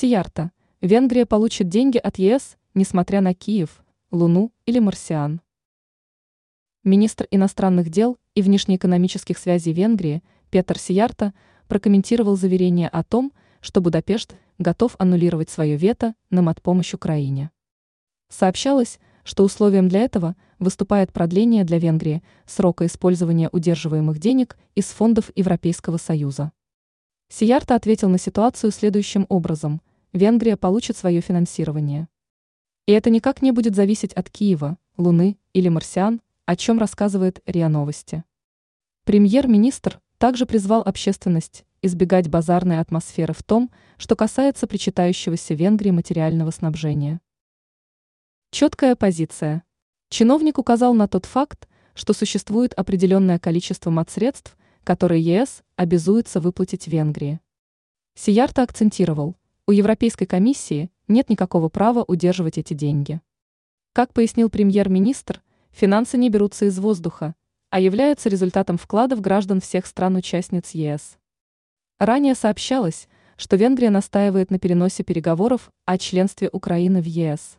Сиярта. Венгрия получит деньги от ЕС, несмотря на Киев, Луну или марсиан. Министр иностранных дел и внешнеэкономических связей Венгрии Петр Сиярта прокомментировал заверение о том, что Будапешт готов аннулировать свое вето на матпомощь Украине. Сообщалось, что условием для этого выступает продление для Венгрии срока использования удерживаемых денег из фондов Европейского Союза. Сиярта ответил на ситуацию следующим образом. Венгрия получит свое финансирование. И это никак не будет зависеть от Киева, Луны или марсиан, о чем рассказывает РИА Новости. Премьер-министр также призвал общественность избегать базарной атмосферы в том, что касается причитающегося Венгрии материального снабжения. Четкая позиция. Чиновник указал на тот факт, что существует определенное количество матсредств, которые ЕС обязуется выплатить Венгрии. Сиярта акцентировал, у Европейской комиссии нет никакого права удерживать эти деньги. Как пояснил премьер-министр, финансы не берутся из воздуха, а являются результатом вкладов граждан всех стран-участниц ЕС. Ранее сообщалось, что Венгрия настаивает на переносе переговоров о членстве Украины в ЕС.